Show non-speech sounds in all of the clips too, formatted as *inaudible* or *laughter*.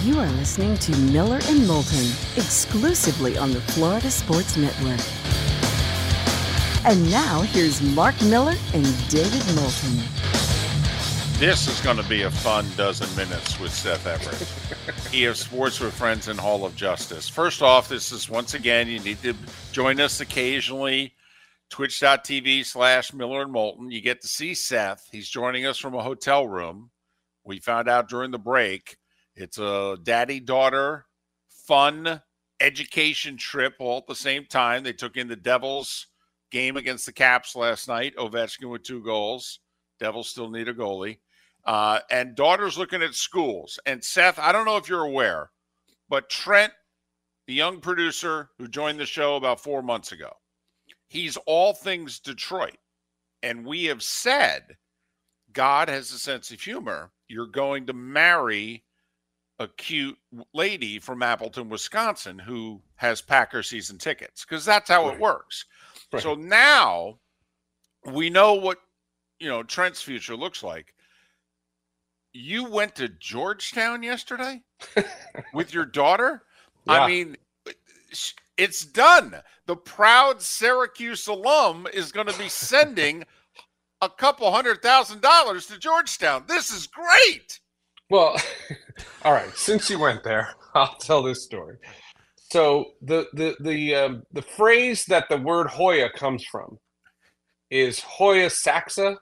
You are listening to Miller and Moulton exclusively on the Florida Sports Network. And now here's Mark Miller and David Moulton. This is going to be a fun dozen minutes with Seth Everett. has Sports with Friends and Hall of Justice. First off, this is once again, you need to join us occasionally. Twitch.tv slash Miller and Moulton. You get to see Seth. He's joining us from a hotel room. We found out during the break. It's a daddy daughter fun education trip all at the same time. They took in the Devils game against the Caps last night. Ovechkin with two goals. Devils still need a goalie. Uh, and daughter's looking at schools. And Seth, I don't know if you're aware, but Trent, the young producer who joined the show about four months ago, he's all things Detroit. And we have said God has a sense of humor. You're going to marry a cute lady from Appleton, Wisconsin, who has Packer season tickets because that's how right. it works. Right. So now we know what you know Trent's future looks like. You went to Georgetown yesterday *laughs* with your daughter. Yeah. I mean, it's done. The proud Syracuse alum is going to be sending *laughs* a couple hundred thousand dollars to Georgetown. This is great. Well, *laughs* all right. Since you went there, *laughs* I'll tell this story. So the the the um, the phrase that the word Hoya comes from is Hoya Saxa.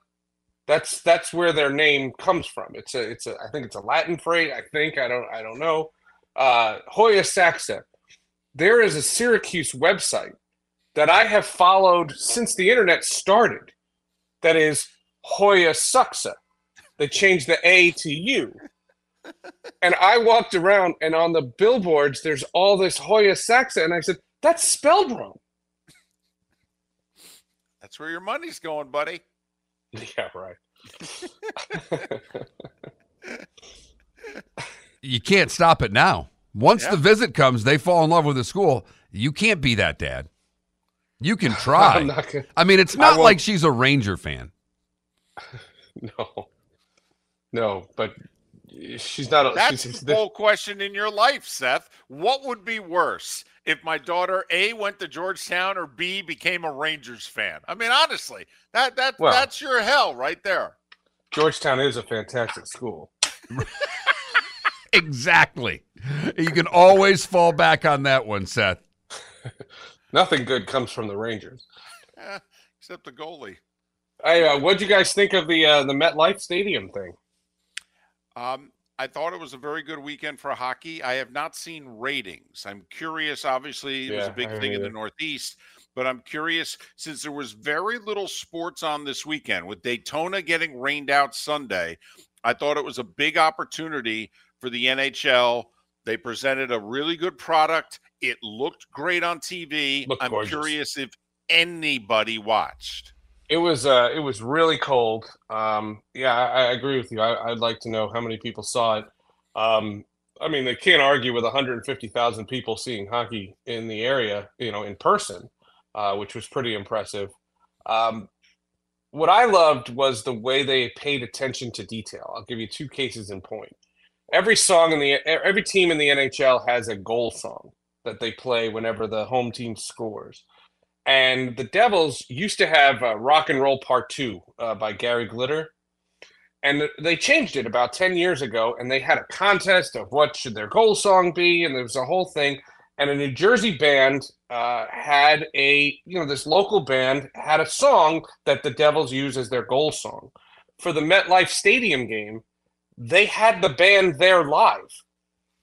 That's that's where their name comes from. It's a it's a I think it's a Latin phrase. I think I don't I don't know. Uh, Hoya Saxa. There is a Syracuse website that I have followed since the internet started. That is Hoya Suxa. They changed the A to U and I walked around, and on the billboards, there's all this Hoya Saxa, and I said, "That's spelled wrong." That's where your money's going, buddy. Yeah, right. you can't stop it now. Once yeah. the visit comes, they fall in love with the school. You can't be that dad. You can *laughs* try. Gonna, I mean, it's not like she's a Ranger fan. *laughs* No, no, but she's not. A, That's she's, the whole question in your life, Seth. What would be worse if my daughter A went to Georgetown or B became a Rangers fan? I mean, honestly, that that well, that's your hell right there. Georgetown is a fantastic school. *laughs* exactly. You can always fall back on that one, Seth. *laughs* Nothing good comes from the Rangers, eh, *laughs* except the goalie. Hey, uh, what do you guys think of the uh, the MetLife Stadium thing? Um, I thought it was a very good weekend for hockey. I have not seen ratings. I'm curious. Obviously, it yeah, was a big thing in the Northeast, but I'm curious since there was very little sports on this weekend with Daytona getting rained out Sunday. I thought it was a big opportunity for the NHL. They presented a really good product. It looked great on TV. Looked I'm gorgeous. curious if anybody watched. It was uh, it was really cold. Um, yeah, I, I, agree with you. I, would like to know how many people saw it. Um, I mean, they can't argue with 150,000 people seeing hockey in the area, you know, in person, uh, which was pretty impressive. Um, what I loved was the way they paid attention to detail. I'll give you two cases in point. Every song in the every team in the NHL has a goal song that they play whenever the home team scores. And the Devils used to have uh, Rock and Roll Part Two uh, by Gary Glitter, and they changed it about ten years ago. And they had a contest of what should their goal song be, and there was a whole thing. And a New Jersey band uh, had a, you know, this local band had a song that the Devils use as their goal song. For the MetLife Stadium game, they had the band there live,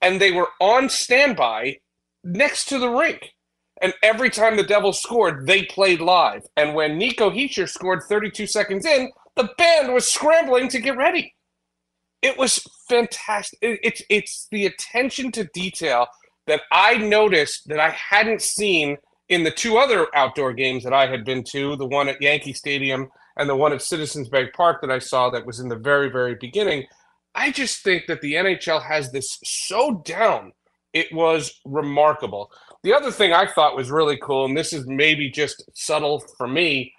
and they were on standby next to the rink and every time the Devils scored, they played live. And when Nico Hischier scored 32 seconds in, the band was scrambling to get ready. It was fantastic. It's it's the attention to detail that I noticed that I hadn't seen in the two other outdoor games that I had been to, the one at Yankee Stadium and the one at Citizens Bank Park that I saw that was in the very, very beginning. I just think that the NHL has this so down. It was remarkable. The other thing I thought was really cool, and this is maybe just subtle for me,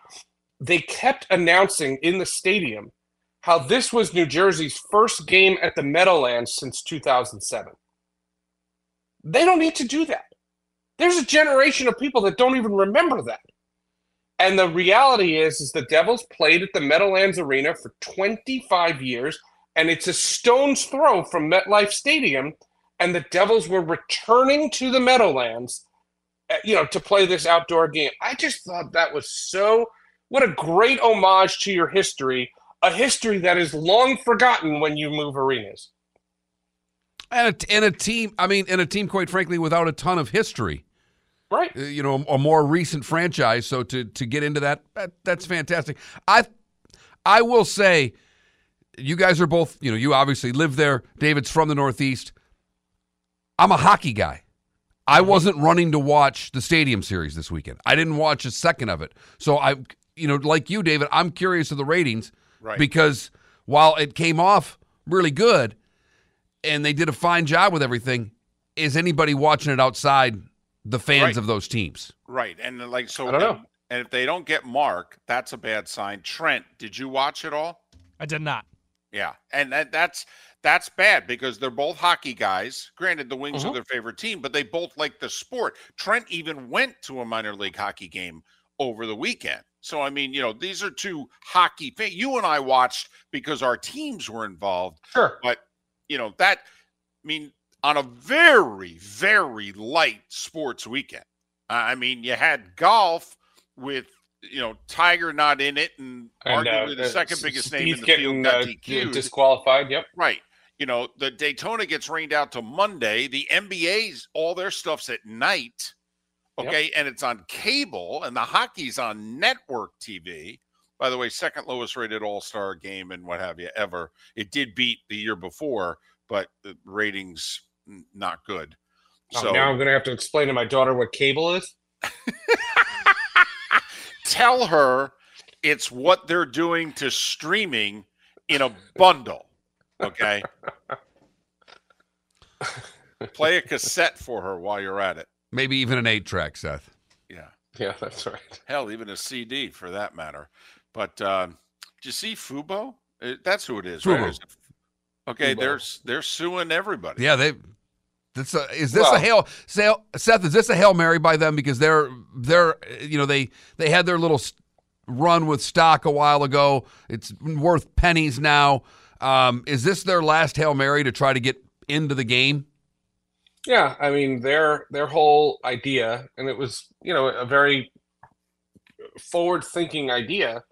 they kept announcing in the stadium how this was New Jersey's first game at the Meadowlands since 2007. They don't need to do that. There's a generation of people that don't even remember that. And the reality is, is the Devils played at the Meadowlands Arena for 25 years, and it's a stone's throw from MetLife Stadium. And the Devils were returning to the Meadowlands, uh, you know, to play this outdoor game. I just thought that was so. What a great homage to your history, a history that is long forgotten when you move arenas. And a, and a team, I mean, and a team, quite frankly, without a ton of history right? Uh, you know, a more recent franchise. So to to get into that, that, that's fantastic. I I will say, you guys are both. You know, you obviously live there. David's from the Northeast. I'm a hockey guy. I mm-hmm. wasn't running to watch the Stadium Series this weekend. I didn't watch a second of it. So I, you know, like you, David, I'm curious of the ratings right. because while it came off really good and they did a fine job with everything, is anybody watching it outside the fans right. of those teams. Right. And like so I don't know. And if they don't get Mark, that's a bad sign. Trent, did you watch it all? I did not. Yeah. And that, that's that's bad because they're both hockey guys. Granted, the Wings uh-huh. are their favorite team, but they both like the sport. Trent even went to a minor league hockey game over the weekend. So I mean, you know, these are two hockey fans. You and I watched because our teams were involved. Sure. But you know, that I mean, on a very, very light sports weekend. I mean, you had golf with you know Tiger not in it, and, and arguably uh, the second biggest Steve name in the getting, field got uh, disqualified. Yep. Right. You know, the Daytona gets rained out to Monday. The NBA's all their stuff's at night. Okay, yep. and it's on cable, and the hockey's on network TV. By the way, second lowest rated All Star game and what have you ever. It did beat the year before, but the ratings not good. Oh, so now I'm going to have to explain to my daughter what cable is. *laughs* Tell her it's what they're doing to streaming in a bundle. Okay. Play a cassette for her while you're at it. Maybe even an eight track, Seth. Yeah. Yeah, that's right. Hell, even a CD for that matter. But uh, did you see Fubo? Uh, that's who it is, Fubo. right? Okay, Fubo. they're they're suing everybody. Yeah, they this a, is this well, a hail Seth? Is this a hail mary by them because they're they're you know they they had their little run with stock a while ago. It's worth pennies now. Um, is this their last hail mary to try to get into the game? Yeah, I mean their their whole idea, and it was you know a very forward thinking idea,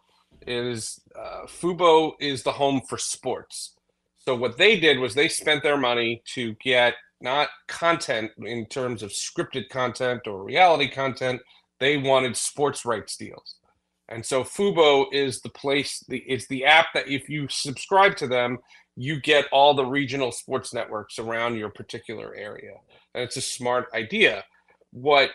is uh, Fubo is the home for sports. So what they did was they spent their money to get not content in terms of scripted content or reality content. They wanted sports rights deals. And so Fubo is the place, the, it's the app that if you subscribe to them, you get all the regional sports networks around your particular area. And it's a smart idea. What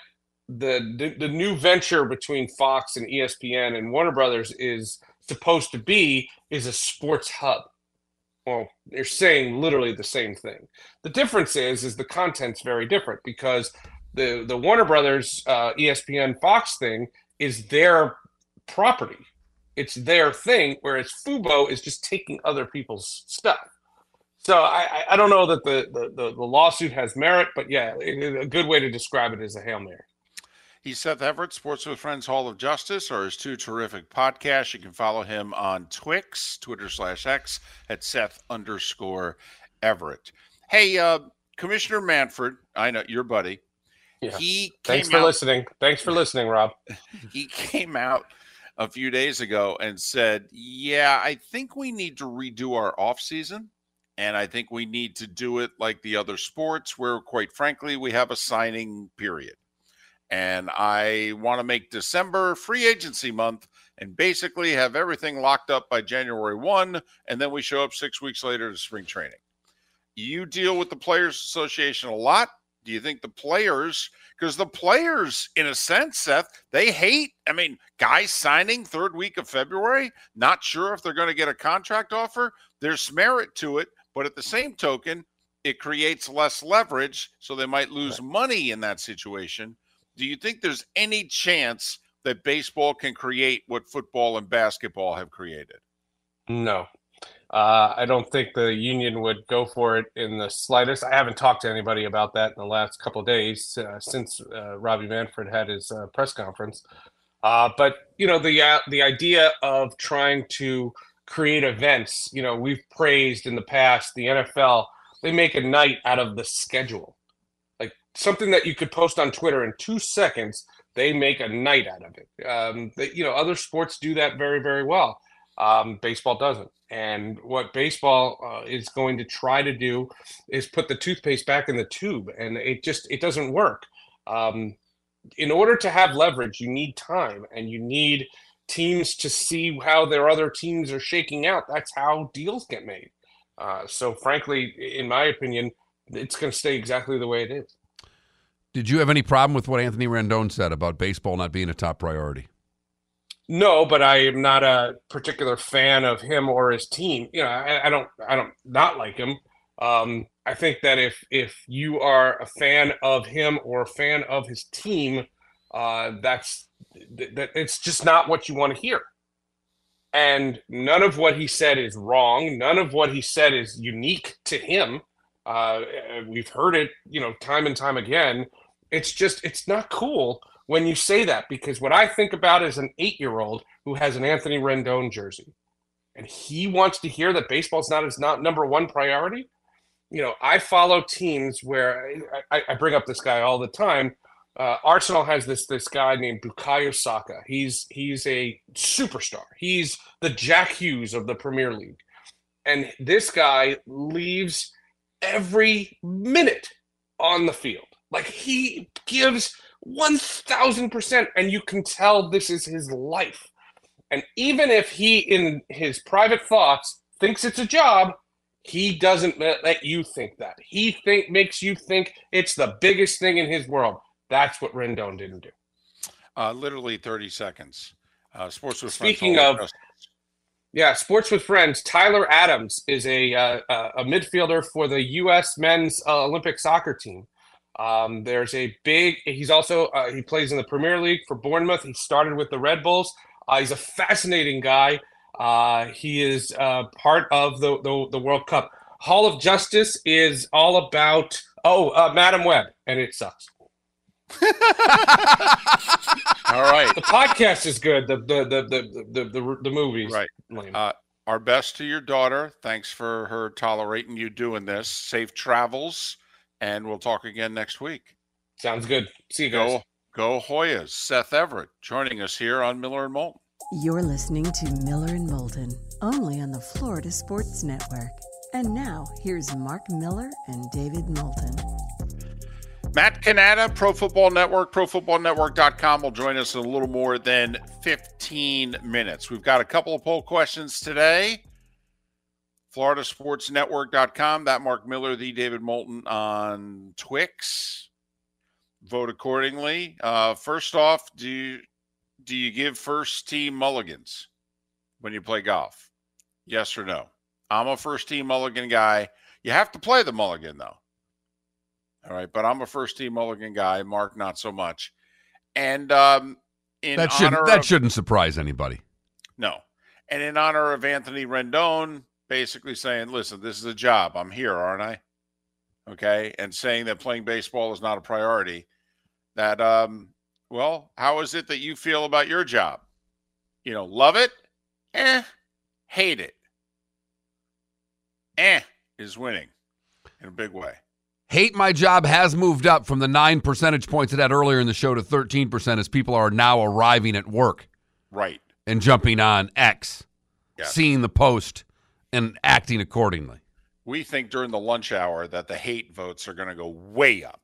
the, the, the new venture between Fox and ESPN and Warner Brothers is supposed to be is a sports hub well they're saying literally the same thing the difference is is the content's very different because the the warner brothers uh, espn fox thing is their property it's their thing whereas fubo is just taking other people's stuff so i i don't know that the the, the, lawsuit has merit but yeah a good way to describe it is a hail mary He's Seth Everett, Sports with Friends Hall of Justice, or his two terrific podcasts. You can follow him on Twix, Twitter slash X, at Seth underscore Everett. Hey, uh, Commissioner Manfred, I know your buddy. Yeah. He Thanks for out, listening. Thanks for listening, Rob. *laughs* he came out a few days ago and said, "Yeah, I think we need to redo our off season, and I think we need to do it like the other sports, where, quite frankly, we have a signing period." And I want to make December free agency month and basically have everything locked up by January 1. And then we show up six weeks later to spring training. You deal with the Players Association a lot. Do you think the players, because the players, in a sense, Seth, they hate, I mean, guys signing third week of February, not sure if they're going to get a contract offer. There's merit to it. But at the same token, it creates less leverage. So they might lose money in that situation do you think there's any chance that baseball can create what football and basketball have created? No. Uh, I don't think the union would go for it in the slightest. I haven't talked to anybody about that in the last couple days uh, since uh, Robbie Manfred had his uh, press conference. Uh, but you know the uh, the idea of trying to create events. You know we've praised in the past the NFL. They make a night out of the schedule, like something that you could post on Twitter in two seconds. They make a night out of it. Um, they, you know other sports do that very very well. Um, baseball doesn't. And what baseball uh, is going to try to do is put the toothpaste back in the tube, and it just it doesn't work. Um, in order to have leverage, you need time, and you need teams to see how their other teams are shaking out. That's how deals get made. Uh, so, frankly, in my opinion, it's going to stay exactly the way it is. Did you have any problem with what Anthony Rendon said about baseball not being a top priority? No, but I am not a particular fan of him or his team. You know, I, I don't, I don't not like him. Um, I think that if if you are a fan of him or a fan of his team, uh, that's that it's just not what you want to hear. And none of what he said is wrong. None of what he said is unique to him. Uh, we've heard it, you know, time and time again. It's just, it's not cool when you say that because what I think about is an eight year old who has an Anthony Rendon jersey and he wants to hear that baseball's not his not number one priority. You know, I follow teams where I, I bring up this guy all the time. Uh, Arsenal has this this guy named Bukayo Saka. He's he's a superstar. He's the Jack Hughes of the Premier League, and this guy leaves every minute on the field. Like he gives 1000%. And you can tell this is his life. And even if he, in his private thoughts, thinks it's a job, he doesn't let you think that. He think makes you think it's the biggest thing in his world. That's what Rendon didn't do. Uh, literally 30 seconds. Uh, sports with friends Speaking of, yeah, sports with friends. Tyler Adams is a uh, a midfielder for the U.S. men's uh, Olympic soccer team. Um, there's a big. He's also uh, he plays in the Premier League for Bournemouth. He started with the Red Bulls. Uh, he's a fascinating guy. Uh, he is uh, part of the, the, the World Cup. Hall of Justice is all about oh uh, Madame Web, and it sucks. *laughs* all right. The podcast is good. The the the the the the, the movies right. Uh, our best to your daughter. Thanks for her tolerating you doing this. Safe travels and we'll talk again next week. Sounds good. See you guys. Go, go Hoyas. Seth Everett joining us here on Miller and Moulton. You're listening to Miller and Moulton, only on the Florida Sports Network. And now, here's Mark Miller and David Moulton. Matt Cannata, Pro Football Network, ProFootballNetwork.com will join us in a little more than 15 minutes. We've got a couple of poll questions today. FloridaSportsNetwork.com. That Mark Miller, the David Moulton on Twix. Vote accordingly. Uh, first off, do you do you give first team mulligans when you play golf? Yes or no? I'm a first team mulligan guy. You have to play the mulligan though. All right, but I'm a first team mulligan guy. Mark, not so much. And um, in that shouldn't that of, shouldn't surprise anybody. No, and in honor of Anthony Rendon, basically saying, listen, this is a job. I'm here, aren't I? Okay. And saying that playing baseball is not a priority. That, um, well, how is it that you feel about your job? You know, love it? Eh. Hate it? Eh is winning in a big way. Hate my job has moved up from the nine percentage points it had earlier in the show to 13% as people are now arriving at work. Right. And jumping on X, seeing the post and acting accordingly. We think during the lunch hour that the hate votes are going to go way up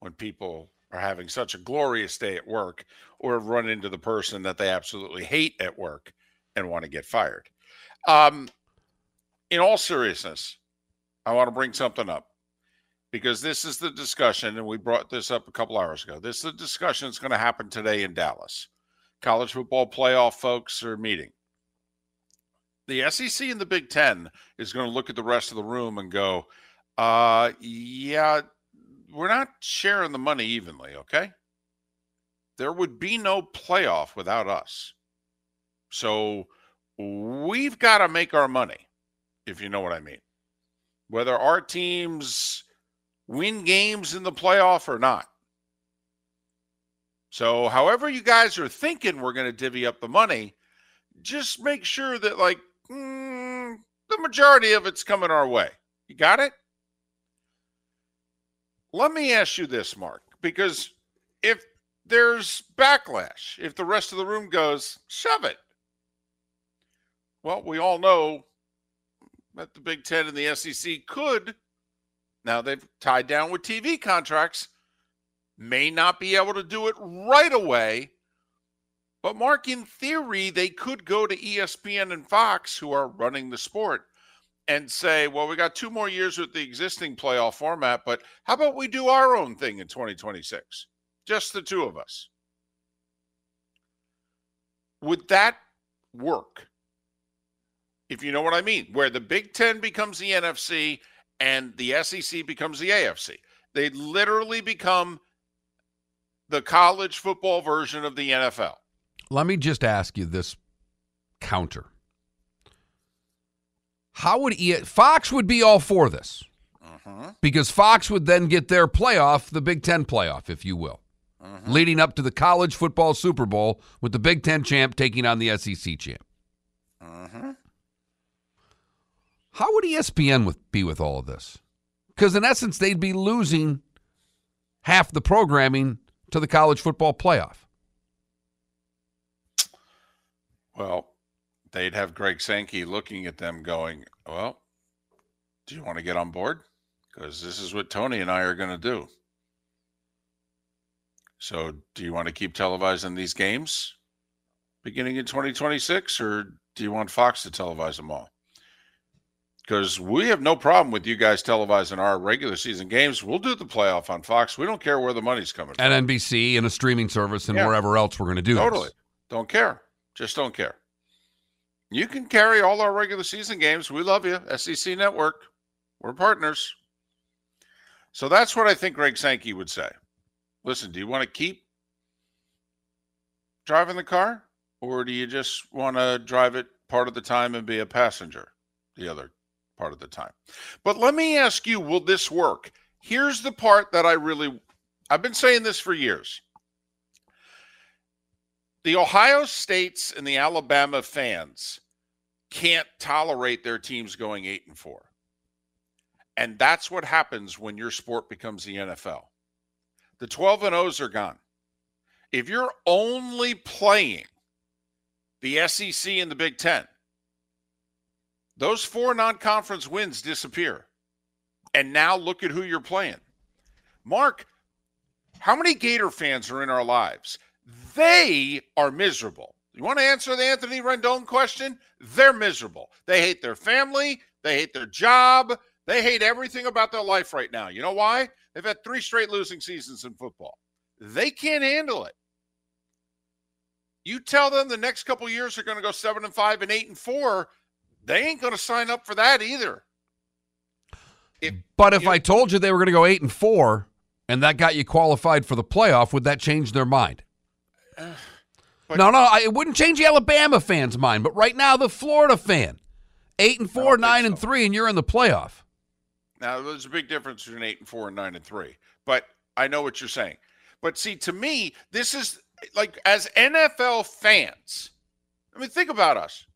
when people are having such a glorious day at work or have run into the person that they absolutely hate at work and want to get fired. Um, in all seriousness, I want to bring something up because this is the discussion, and we brought this up a couple hours ago. This is the discussion that's going to happen today in Dallas. College football playoff folks are meeting the SEC and the Big Ten is going to look at the rest of the room and go, uh, yeah, we're not sharing the money evenly, okay? There would be no playoff without us. So we've got to make our money if you know what I mean. Whether our teams win games in the playoff or not. So, however, you guys are thinking we're going to divvy up the money, just make sure that, like, the majority of it's coming our way. You got it? Let me ask you this, Mark, because if there's backlash, if the rest of the room goes, shove it. Well, we all know that the Big Ten and the SEC could, now they've tied down with TV contracts, may not be able to do it right away. But, Mark, in theory, they could go to ESPN and Fox, who are running the sport, and say, well, we got two more years with the existing playoff format, but how about we do our own thing in 2026? Just the two of us. Would that work? If you know what I mean, where the Big Ten becomes the NFC and the SEC becomes the AFC. They literally become the college football version of the NFL. Let me just ask you this counter. How would e- Fox would be all for this? Uh-huh. Because Fox would then get their playoff, the Big Ten playoff, if you will, uh-huh. leading up to the college football Super Bowl with the Big Ten champ taking on the SEC champ. Uh-huh. How would ESPN with, be with all of this? Because in essence, they'd be losing half the programming to the college football playoff. Well, they'd have Greg Sankey looking at them going, Well, do you want to get on board? Because this is what Tony and I are going to do. So, do you want to keep televising these games beginning in 2026, or do you want Fox to televise them all? because we have no problem with you guys televising our regular season games. We'll do the playoff on Fox. We don't care where the money's coming from. And NBC and a streaming service and yeah. wherever else we're going to do Totally. This. Don't care. Just don't care. You can carry all our regular season games. We love you, SEC Network. We're partners. So that's what I think Greg Sankey would say. Listen, do you want to keep driving the car or do you just want to drive it part of the time and be a passenger the other part of the time. But let me ask you, will this work? Here's the part that I really I've been saying this for years. The Ohio States and the Alabama fans can't tolerate their teams going 8 and 4. And that's what happens when your sport becomes the NFL. The 12 and O's are gone. If you're only playing the SEC and the Big 10, those four non conference wins disappear. And now look at who you're playing. Mark, how many Gator fans are in our lives? They are miserable. You want to answer the Anthony Rendon question? They're miserable. They hate their family. They hate their job. They hate everything about their life right now. You know why? They've had three straight losing seasons in football. They can't handle it. You tell them the next couple years are going to go seven and five and eight and four, they ain't going to sign up for that either. If, but if I told you they were going to go eight and four, and that got you qualified for the playoff, would that change their mind? Uh, no, no, it wouldn't change the Alabama fans' mind. But right now, the Florida fan, eight and four, nine so. and three, and you're in the playoff. Now, there's a big difference between eight and four and nine and three. But I know what you're saying. But see, to me, this is like as NFL fans. I mean, think about us.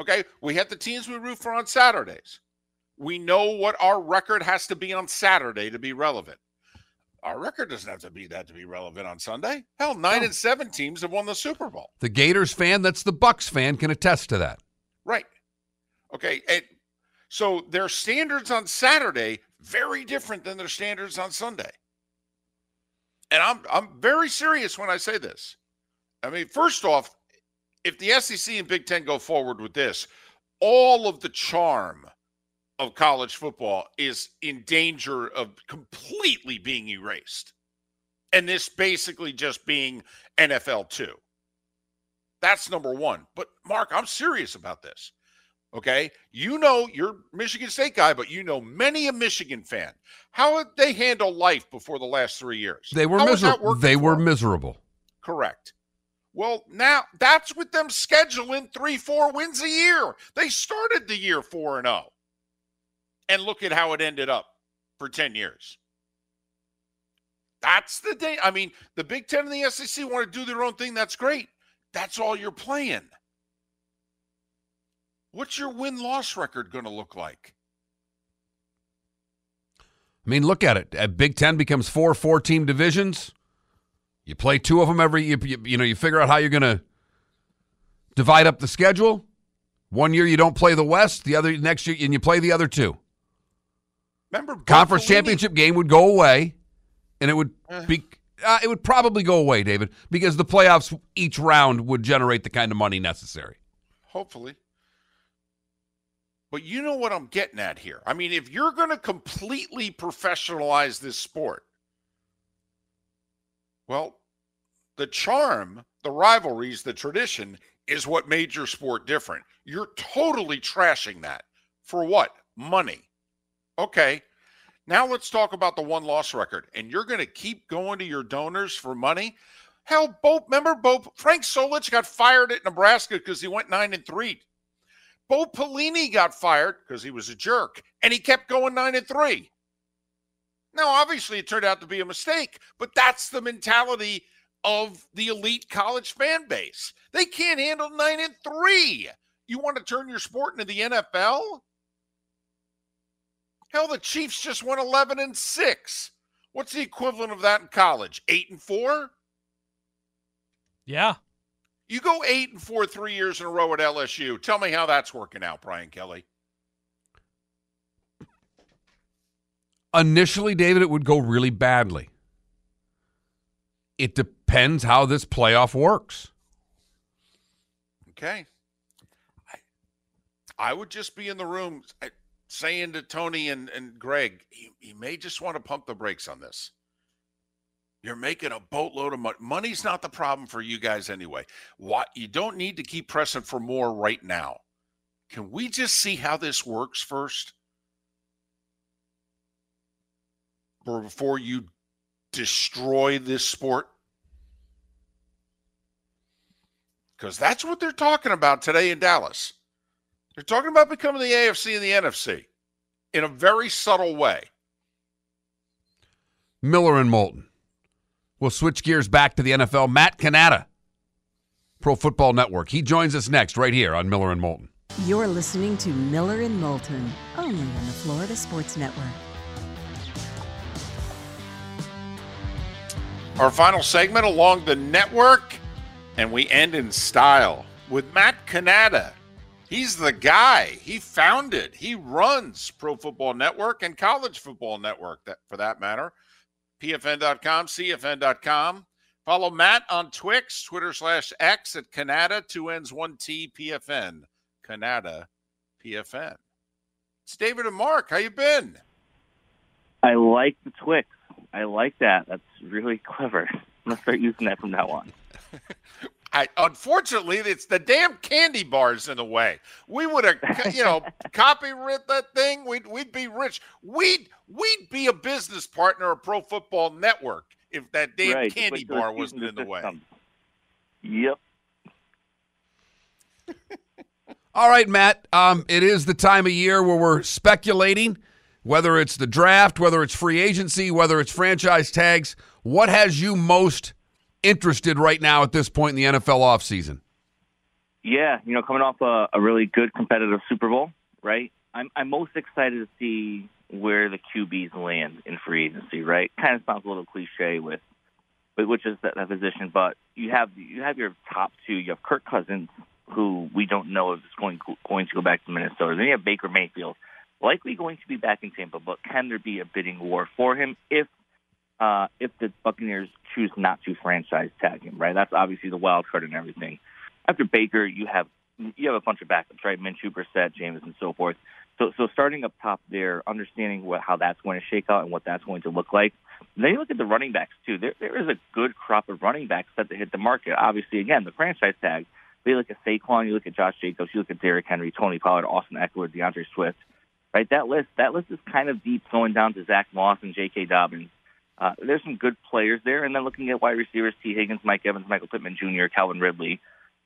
Okay. We have the teams we root for on Saturdays. We know what our record has to be on Saturday to be relevant. Our record doesn't have to be that to be relevant on Sunday. Hell, nine and seven teams have won the Super Bowl. The Gators fan, that's the Bucs fan, can attest to that. Right. Okay. And so their standards on Saturday very different than their standards on Sunday. And I'm I'm very serious when I say this. I mean, first off, if the SEC and Big Ten go forward with this, all of the charm of college football is in danger of completely being erased. And this basically just being NFL 2. That's number one. But Mark, I'm serious about this. Okay. You know, you're Michigan State guy, but you know many a Michigan fan. How did they handle life before the last three years? They were miserable. They were miserable. Correct. Well, now that's with them scheduling three, four wins a year. They started the year 4 and 0. And look at how it ended up for 10 years. That's the day. I mean, the Big Ten and the SEC want to do their own thing. That's great. That's all you're playing. What's your win loss record going to look like? I mean, look at it. A Big Ten becomes four four team divisions. You play two of them every. You, you, you know, you figure out how you're going to divide up the schedule. One year you don't play the West, the other next year, and you play the other two. Remember, Conference championship game would go away, and it would Eh. be. Uh, it would probably go away, David, because the playoffs each round would generate the kind of money necessary. Hopefully. But you know what I'm getting at here. I mean, if you're going to completely professionalize this sport, well, the charm, the rivalries, the tradition is what made your sport different. You're totally trashing that. For what? Money. Okay. Now let's talk about the one loss record. And you're going to keep going to your donors for money? Hell, Bo, remember Bo, Frank Solich got fired at Nebraska because he went nine and three. Bo Pelini got fired because he was a jerk, and he kept going nine and three. Now, obviously, it turned out to be a mistake, but that's the mentality of the elite college fan base. They can't handle nine and three. You want to turn your sport into the NFL? Hell, the Chiefs just won 11 and 6. What's the equivalent of that in college? 8 and 4? Yeah. You go 8 and 4 3 years in a row at LSU. Tell me how that's working out, Brian Kelly. Initially, David, it would go really badly. It depends how this playoff works. Okay. I, I would just be in the room uh, saying to Tony and, and Greg, you, you may just want to pump the brakes on this. You're making a boatload of money. Money's not the problem for you guys anyway. What you don't need to keep pressing for more right now. Can we just see how this works first? Or before you destroy this sport? Because that's what they're talking about today in Dallas. They're talking about becoming the AFC and the NFC in a very subtle way. Miller and Moulton. We'll switch gears back to the NFL. Matt Cannata, Pro Football Network. He joins us next right here on Miller and Moulton. You're listening to Miller and Moulton, only on the Florida Sports Network. Our final segment along the network, and we end in style with Matt Cannata. He's the guy. He founded, he runs Pro Football Network and College Football Network, that, for that matter. PFN.com, CFN.com. Follow Matt on Twix, Twitter slash X at Cannata, two N's, one T, PFN. Cannata, PFN. It's David and Mark. How you been? I like the Twix. I like that. That's really clever. I'm gonna start using that from now on. *laughs* I unfortunately it's the damn candy bars in the way. We would have you know *laughs* copyright that thing. We'd we'd be rich. We'd we'd be a business partner of Pro Football Network if that damn right. candy wait bar wasn't in the way. Yep. *laughs* All right, Matt. Um, it is the time of year where we're speculating whether it's the draft, whether it's free agency, whether it's franchise tags. What has you most interested right now at this point in the NFL offseason? Yeah, you know, coming off a, a really good competitive Super Bowl, right? I'm I'm most excited to see where the QBs land in free agency, right? Kind of sounds a little cliche with, with which is that, that position, but you have you have your top two. You have Kirk Cousins, who we don't know if is going going to go back to Minnesota. Then you have Baker Mayfield, likely going to be back in Tampa, but can there be a bidding war for him if uh, if the Buccaneers choose not to franchise tag him? Right, that's obviously the wild card and everything. After Baker, you have you have a bunch of backups, right? Minshew, Brissett, Jameis, and so forth. So, so starting up top there, understanding what how that's going to shake out and what that's going to look like. Then you look at the running backs too. There, there is a good crop of running backs that hit the market. Obviously, again, the franchise tag. But you look at Saquon, you look at Josh Jacobs, you look at Derrick Henry, Tony Pollard, Austin Ekeler, DeAndre Swift. Right, that list that list is kind of deep, going down to Zach Moss and J.K. Dobbins. Uh, there's some good players there, and then looking at wide receivers: Tee Higgins, Mike Evans, Michael Pittman Jr., Calvin Ridley,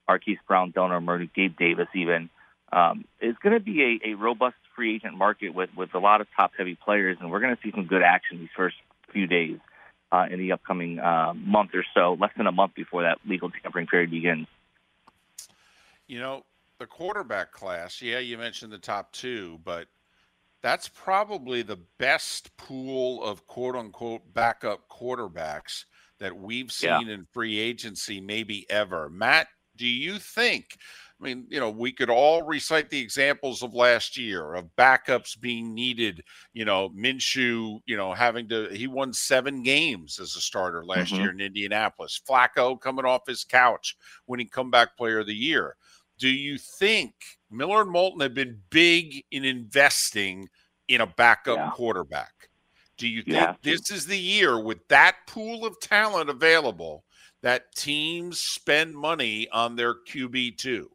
Marquise Brown, Donor Murray, Gabe Davis, even. Um, it's going to be a, a robust free agent market with with a lot of top heavy players, and we're going to see some good action these first few days uh, in the upcoming uh, month or so, less than a month before that legal tampering period begins. You know, the quarterback class, yeah, you mentioned the top two, but that's probably the best pool of quote unquote backup quarterbacks that we've seen yeah. in free agency, maybe ever. Matt, do you think? I mean, you know, we could all recite the examples of last year of backups being needed. You know, Minshew, you know, having to, he won seven games as a starter last mm-hmm. year in Indianapolis. Flacco coming off his couch, winning comeback player of the year. Do you think Miller and Moulton have been big in investing in a backup yeah. quarterback? Do you think yeah. this is the year with that pool of talent available that teams spend money on their QB two?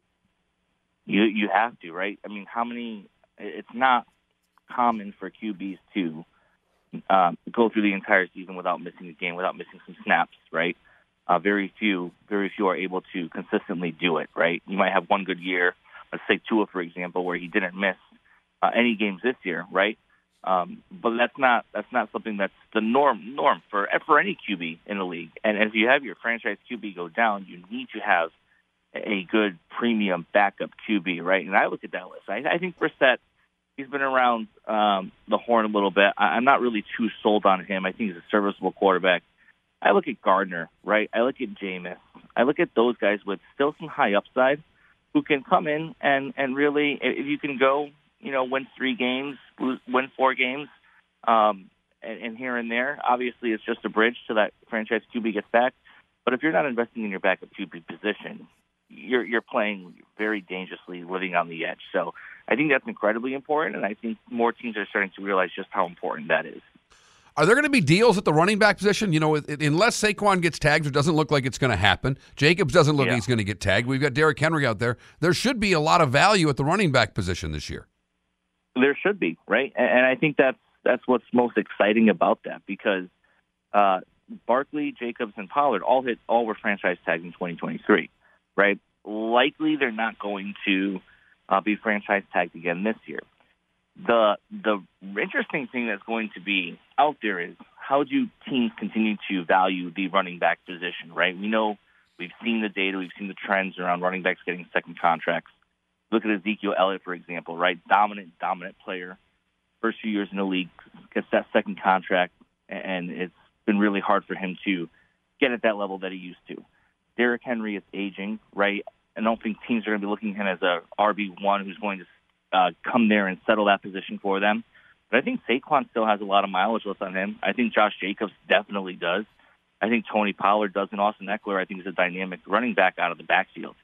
You you have to, right? I mean, how many? It's not common for QBs to um, go through the entire season without missing a game, without missing some snaps, right? Uh, very few, very few are able to consistently do it, right? You might have one good year, let's say Tua, for example, where he didn't miss uh, any games this year, right? Um, but that's not that's not something that's the norm norm for for any QB in the league. And if you have your franchise QB go down, you need to have a good premium backup QB, right? And I look at that list. I, I think Brissett, he's been around um, the horn a little bit. I, I'm not really too sold on him. I think he's a serviceable quarterback. I look at Gardner, right? I look at Jameis. I look at those guys with still some high upside who can come in and and really, if you can go, you know, win three games, win four games, um, and, and here and there. Obviously, it's just a bridge to that franchise QB gets back. But if you're not investing in your backup QB position, you're you're playing very dangerously, living on the edge. So I think that's incredibly important, and I think more teams are starting to realize just how important that is. Are there going to be deals at the running back position? You know, unless Saquon gets tagged, it doesn't look like it's going to happen. Jacobs doesn't look yeah. like he's going to get tagged. We've got Derrick Henry out there. There should be a lot of value at the running back position this year. There should be, right? And I think that's that's what's most exciting about that because uh, Barkley, Jacobs, and Pollard all hit all were franchise tagged in 2023, right? Likely they're not going to uh, be franchise tagged again this year the the interesting thing that's going to be out there is how do teams continue to value the running back position, right? We know we've seen the data, we've seen the trends around running backs getting second contracts. Look at Ezekiel Elliott, for example, right? Dominant, dominant player. First few years in the league, gets that second contract, and it's been really hard for him to get at that level that he used to. Derrick Henry is aging, right? I don't think teams are going to be looking at him as a RB1 who's going to uh, come there and settle that position for them. But I think Saquon still has a lot of mileage left on him. I think Josh Jacobs definitely does. I think Tony Pollard does, and Austin Ekeler, I think, is a dynamic running back out of the backfield.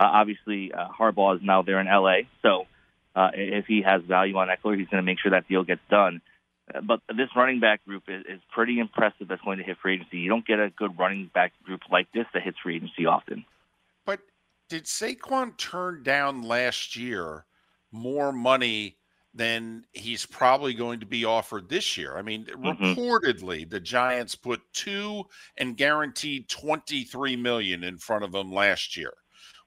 Uh, obviously, uh, Harbaugh is now there in LA, so uh, if he has value on Ekeler, he's going to make sure that deal gets done. Uh, but this running back group is, is pretty impressive. That's going to hit free agency. You don't get a good running back group like this that hits free agency often. But did Saquon turn down last year more money than he's probably going to be offered this year. I mean, mm-hmm. reportedly, the Giants put two and guaranteed 23 million in front of him last year.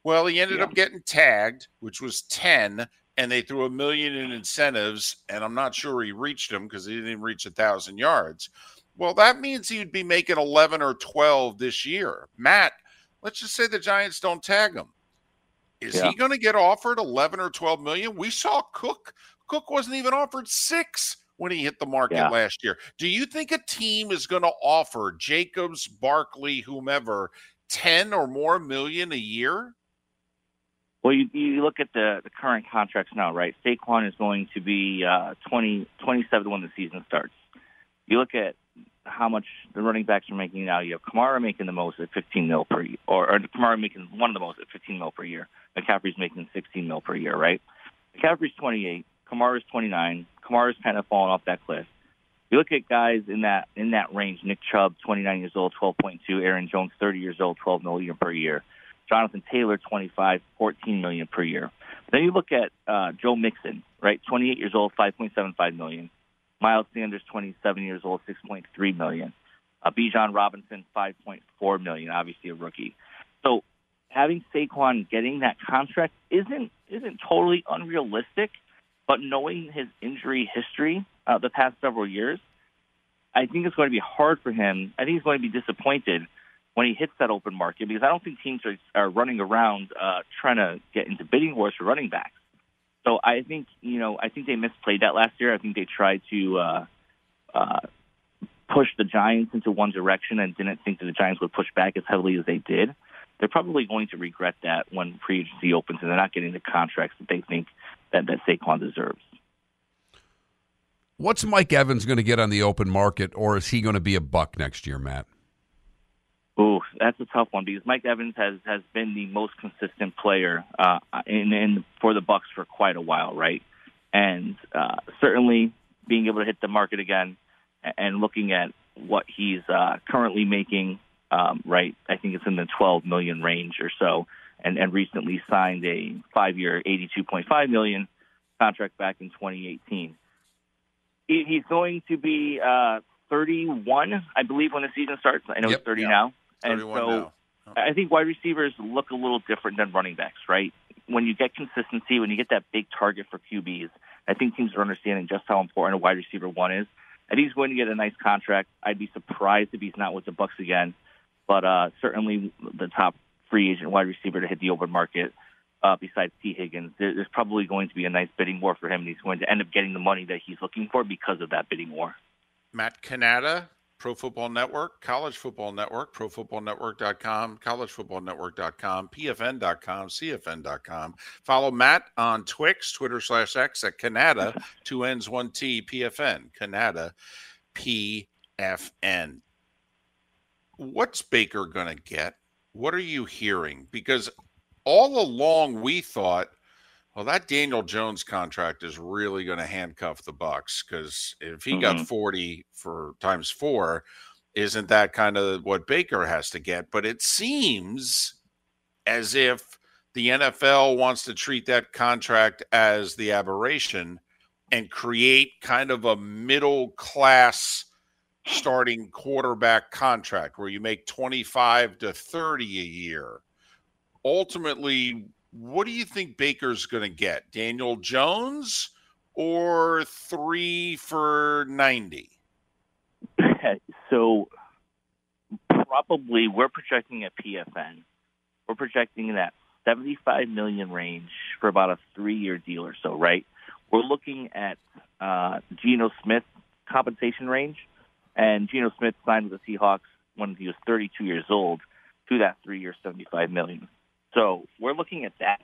Well, he ended yeah. up getting tagged, which was 10, and they threw a million in incentives, and I'm not sure he reached them because he didn't reach a thousand yards. Well, that means he would be making 11 or 12 this year. Matt, let's just say the Giants don't tag him. Is yeah. he going to get offered 11 or 12 million? We saw Cook. Cook wasn't even offered six when he hit the market yeah. last year. Do you think a team is going to offer Jacobs, Barkley, whomever 10 or more million a year? Well, you, you look at the, the current contracts now, right? Saquon is going to be uh, 20, 27 when the season starts. You look at how much the running backs are making now. You have Kamara making the most at 15 mil per year, or, or Kamara making one of the most at 15 mil per year. McCaffrey's making 16 mil per year, right? McCaffrey's 28, Kamara's 29. Kamara's kind of fallen off that cliff. You look at guys in that in that range: Nick Chubb, 29 years old, 12.2. Aaron Jones, 30 years old, 12 million per year. Jonathan Taylor, 25, 14 million per year. Then you look at uh, Joe Mixon, right? 28 years old, 5.75 million. Miles Sanders, 27 years old, 6.3 million. Uh, Bijan Robinson, 5.4 million. Obviously a rookie. So having Saquon getting that contract isn't isn't totally unrealistic. But knowing his injury history uh, the past several years, I think it's going to be hard for him. I think he's going to be disappointed when he hits that open market because I don't think teams are, are running around uh, trying to get into bidding wars for running backs. So I think you know I think they misplayed that last year. I think they tried to uh, uh, push the Giants into one direction and didn't think that the Giants would push back as heavily as they did. They're probably going to regret that when free agency opens and they're not getting the contracts that they think that, that Saquon deserves. What's Mike Evans going to get on the open market, or is he going to be a Buc next year, Matt? Oh, that's a tough one because Mike Evans has has been the most consistent player uh, in, in for the Bucs for quite a while, right? And uh, certainly being able to hit the market again and looking at what he's uh, currently making, um, right? I think it's in the 12 million range or so, and and recently signed a five-year, 82.5 million contract back in 2018. He's going to be uh, 31, I believe, when the season starts. I know Yep. he's 30 Yeah. now. And so now. I think wide receivers look a little different than running backs, right? When you get consistency, when you get that big target for QBs, I think teams are understanding just how important a wide receiver one is. Think he's going to get a nice contract. I'd be surprised if he's not with the Bucs again, but uh, certainly the top free agent wide receiver to hit the open market. Uh, besides Tee Higgins, there's probably going to be a nice bidding war for him, and he's going to end up getting the money that he's looking for because of that bidding war. Matt Cannata, Pro Football Network, College Football Network, ProFootballNetwork.com, CollegeFootballNetwork.com, PFN.com, CFN.com. Follow Matt on Twix, Twitter slash X at Cannata, *laughs* two N's, one T, PFN, Cannata, PFN. What's Baker going to get? What are you hearing? Because all along we thought well, that Daniel Jones contract is really going to handcuff the Bucs because if he got Mhm. 40 for times four, isn't that kind of what Baker has to get? But it seems as if the NFL wants to treat that contract as the aberration and create kind of a middle class starting quarterback contract where you make 25 to 30 a year. Ultimately, what do you think Baker's going to get? Daniel Jones or three for 90? *laughs* so probably we're projecting at PFN. We're projecting that 75 million range for about a three-year deal or so, right? We're looking at uh, Geno Smith compensation range, and Geno Smith signed with the Seahawks when he was 32 years old to that three-year 75 million. So we're looking at that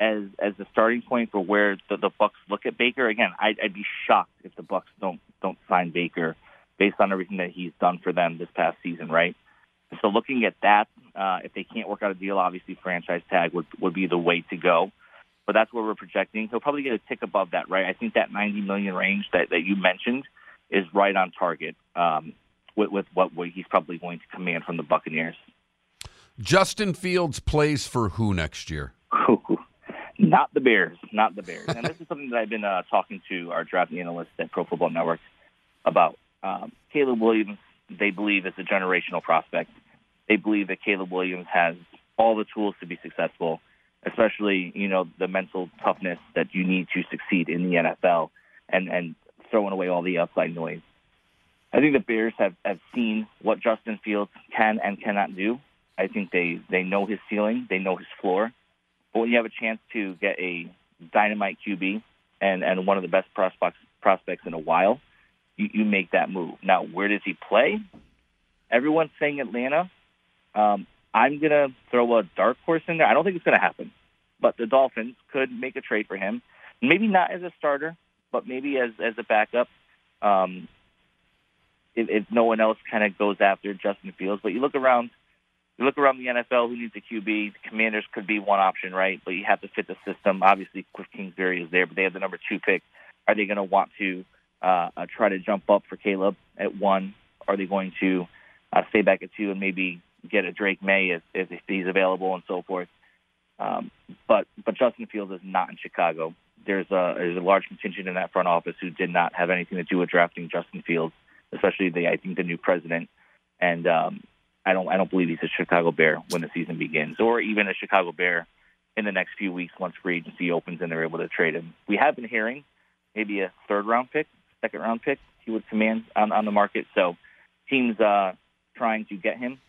as as the starting point for where the, the Bucs look at Baker. Again, I'd, I'd be shocked if the Bucs don't don't sign Baker based on everything that he's done for them this past season, right? So looking at that, uh, if they can't work out a deal, obviously franchise tag would would be the way to go. But that's where we're projecting. He'll probably get a tick above that, right? I think that 90 million range that, that you mentioned is right on target um, with, with what what he's probably going to command from the Buccaneers. Justin Fields plays for who next year? *laughs* Not the Bears, not the Bears. And this is something that I've been uh, talking to our draft analysts at Pro Football Network about. Um, Caleb Williams, they believe is a generational prospect. They believe that Caleb Williams has all the tools to be successful, especially you know the mental toughness that you need to succeed in the NFL, and and throwing away all the outside noise. I think the Bears have, have seen what Justin Fields can and cannot do. I think they, they know his ceiling, they know his floor. But when you have a chance to get a dynamite QB and, and one of the best prospects prospects in a while, you, you make that move. Now, where does he play? Everyone's saying Atlanta. Um, I'm gonna throw a dark horse in there. I don't think it's gonna happen, but the Dolphins could make a trade for him. Maybe not as a starter, but maybe as as a backup. Um, if, if no one else kind of goes after Justin Fields, but you look around you look around the NFL, who needs a QB? The Commanders could be one option, right? But you have to fit the system. Obviously, Cliff Kingsbury is there, but they have the number two pick. Are they going to want to uh, uh, try to jump up for Caleb at one? Are they going to uh, stay back at two and maybe get a Drake Maye if, if he's available and so forth? Um, but but Justin Fields is not in Chicago. There's a there's a large contingent in that front office who did not have anything to do with drafting Justin Fields, especially the I think the new president. And um, I don't I don't believe he's a Chicago Bear when the season begins, or even a Chicago Bear in the next few weeks once free agency opens and they're able to trade him. We have been hearing maybe a third round pick, second round pick he would command on, on the market. So teams uh, trying to get him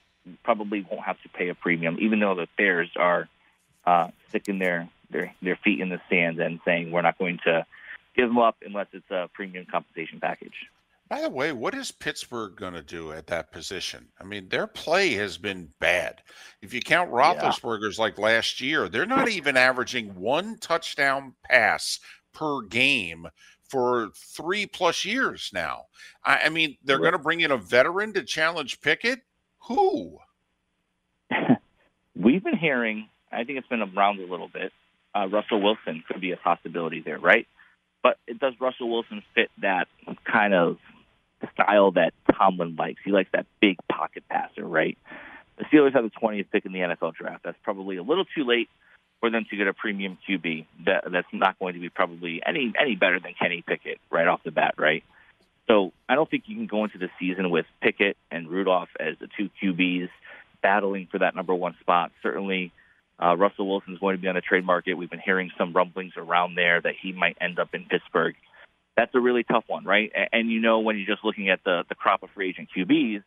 probably won't have to pay a premium, even though the Bears are uh, sticking their, their their feet in the sand and saying we're not going to give him up unless it's a premium compensation package. By the way, what is Pittsburgh going to do at that position? I mean, their play has been bad. If you count Roethlisberger's yeah. like last year, they're not even averaging one touchdown pass per game for three plus years now. I, I mean, they're going to bring in a veteran to challenge Pickett. Who? *laughs* We've been hearing. I think it's been around a little bit. Uh, Russell Wilson could be a possibility there, right? But it does Russell Wilson fit that kind of style that Tomlin likes? He likes that big pocket passer, right? The Steelers have the 20th pick in the NFL draft. That's probably a little too late for them to get a premium QB that, that's not going to be probably any any better than Kenny Pickett right off the bat, right? So I don't think you can go into the season with Pickett and Rudolph as the two QBs battling for that number one spot. Certainly, uh, Russell Wilson is going to be on the trade market. We've been hearing some rumblings around there that he might end up in Pittsburgh. That's a really tough one, right? And, and you know when you're just looking at the the crop of free agent QBs,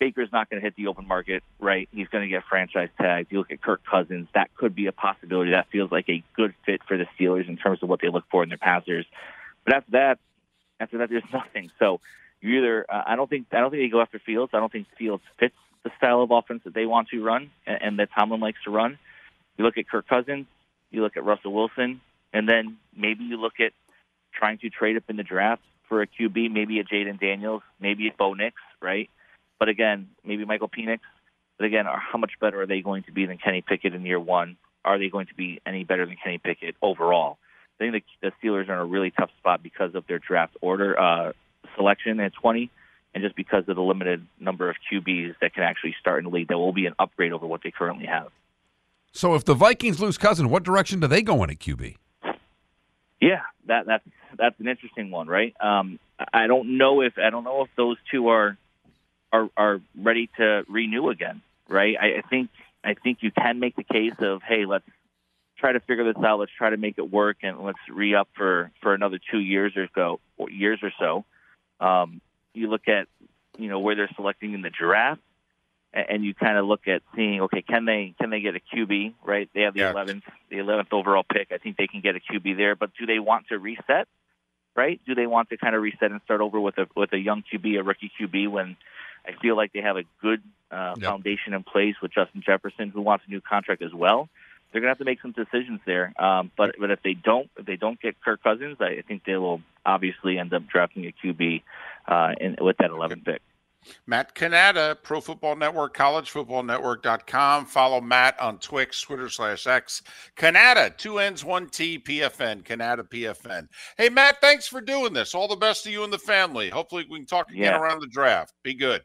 Baker's not going to hit the open market, right? He's going to get franchise tagged. You look at Kirk Cousins, that could be a possibility. That feels like a good fit for the Steelers in terms of what they look for in their passers. But after that, after that, there's *laughs* nothing. So you either uh, I don't think I don't think they go after Fields. I don't think Fields fits the style of offense that they want to run and, and that Tomlin likes to run. You look at Kirk Cousins, you look at Russell Wilson, and then maybe you look at trying to trade up in the draft for a QB, maybe a Jayden Daniels, maybe a Bo Nix, right? But again, maybe Michael Penix. But again, how much better are they going to be than Kenny Pickett in year one? Are they going to be any better than Kenny Pickett overall? I think the, the Steelers are in a really tough spot because of their draft order uh, selection at 20, and just because of the limited number of QBs that can actually start in the league. That will be an upgrade over what they currently have. So, if the Vikings lose Cousin, what direction do they go in at QB? Yeah, that that's that's an interesting one, right? Um, I don't know if I don't know if those two are are are ready to renew again, right? I, I think I think you can make the case of hey, let's try to figure this out. Let's try to make it work, and let's re up for for another two years or so, or years or so. Um, you look at you know where they're selecting in the draft, and you kind of look at seeing okay, can they can they get a QB? Right? They have the eleventh the eleventh overall pick. I think they can get a QB there, but do they want to reset? Right? Do they want to kind of reset and start over with a with a young QB, a rookie QB when I feel like they have a good uh, yep. foundation in place with Justin Jefferson, who wants a new contract as well. They're gonna have to make some decisions there. Um, but but if they don't if they don't get Kirk Cousins, I think they will obviously end up drafting a QB uh, in, with that 11th pick. Matt Cannata, Pro Football Network, CollegeFootballNetwork.com. Follow Matt on Twix, Twitter slash X. Cannata, two N's, one T, PFN, Cannata PFN. Hey, Matt, thanks for doing this. All the best to you and the family. Hopefully, we can talk again yeah. around the draft. Be good.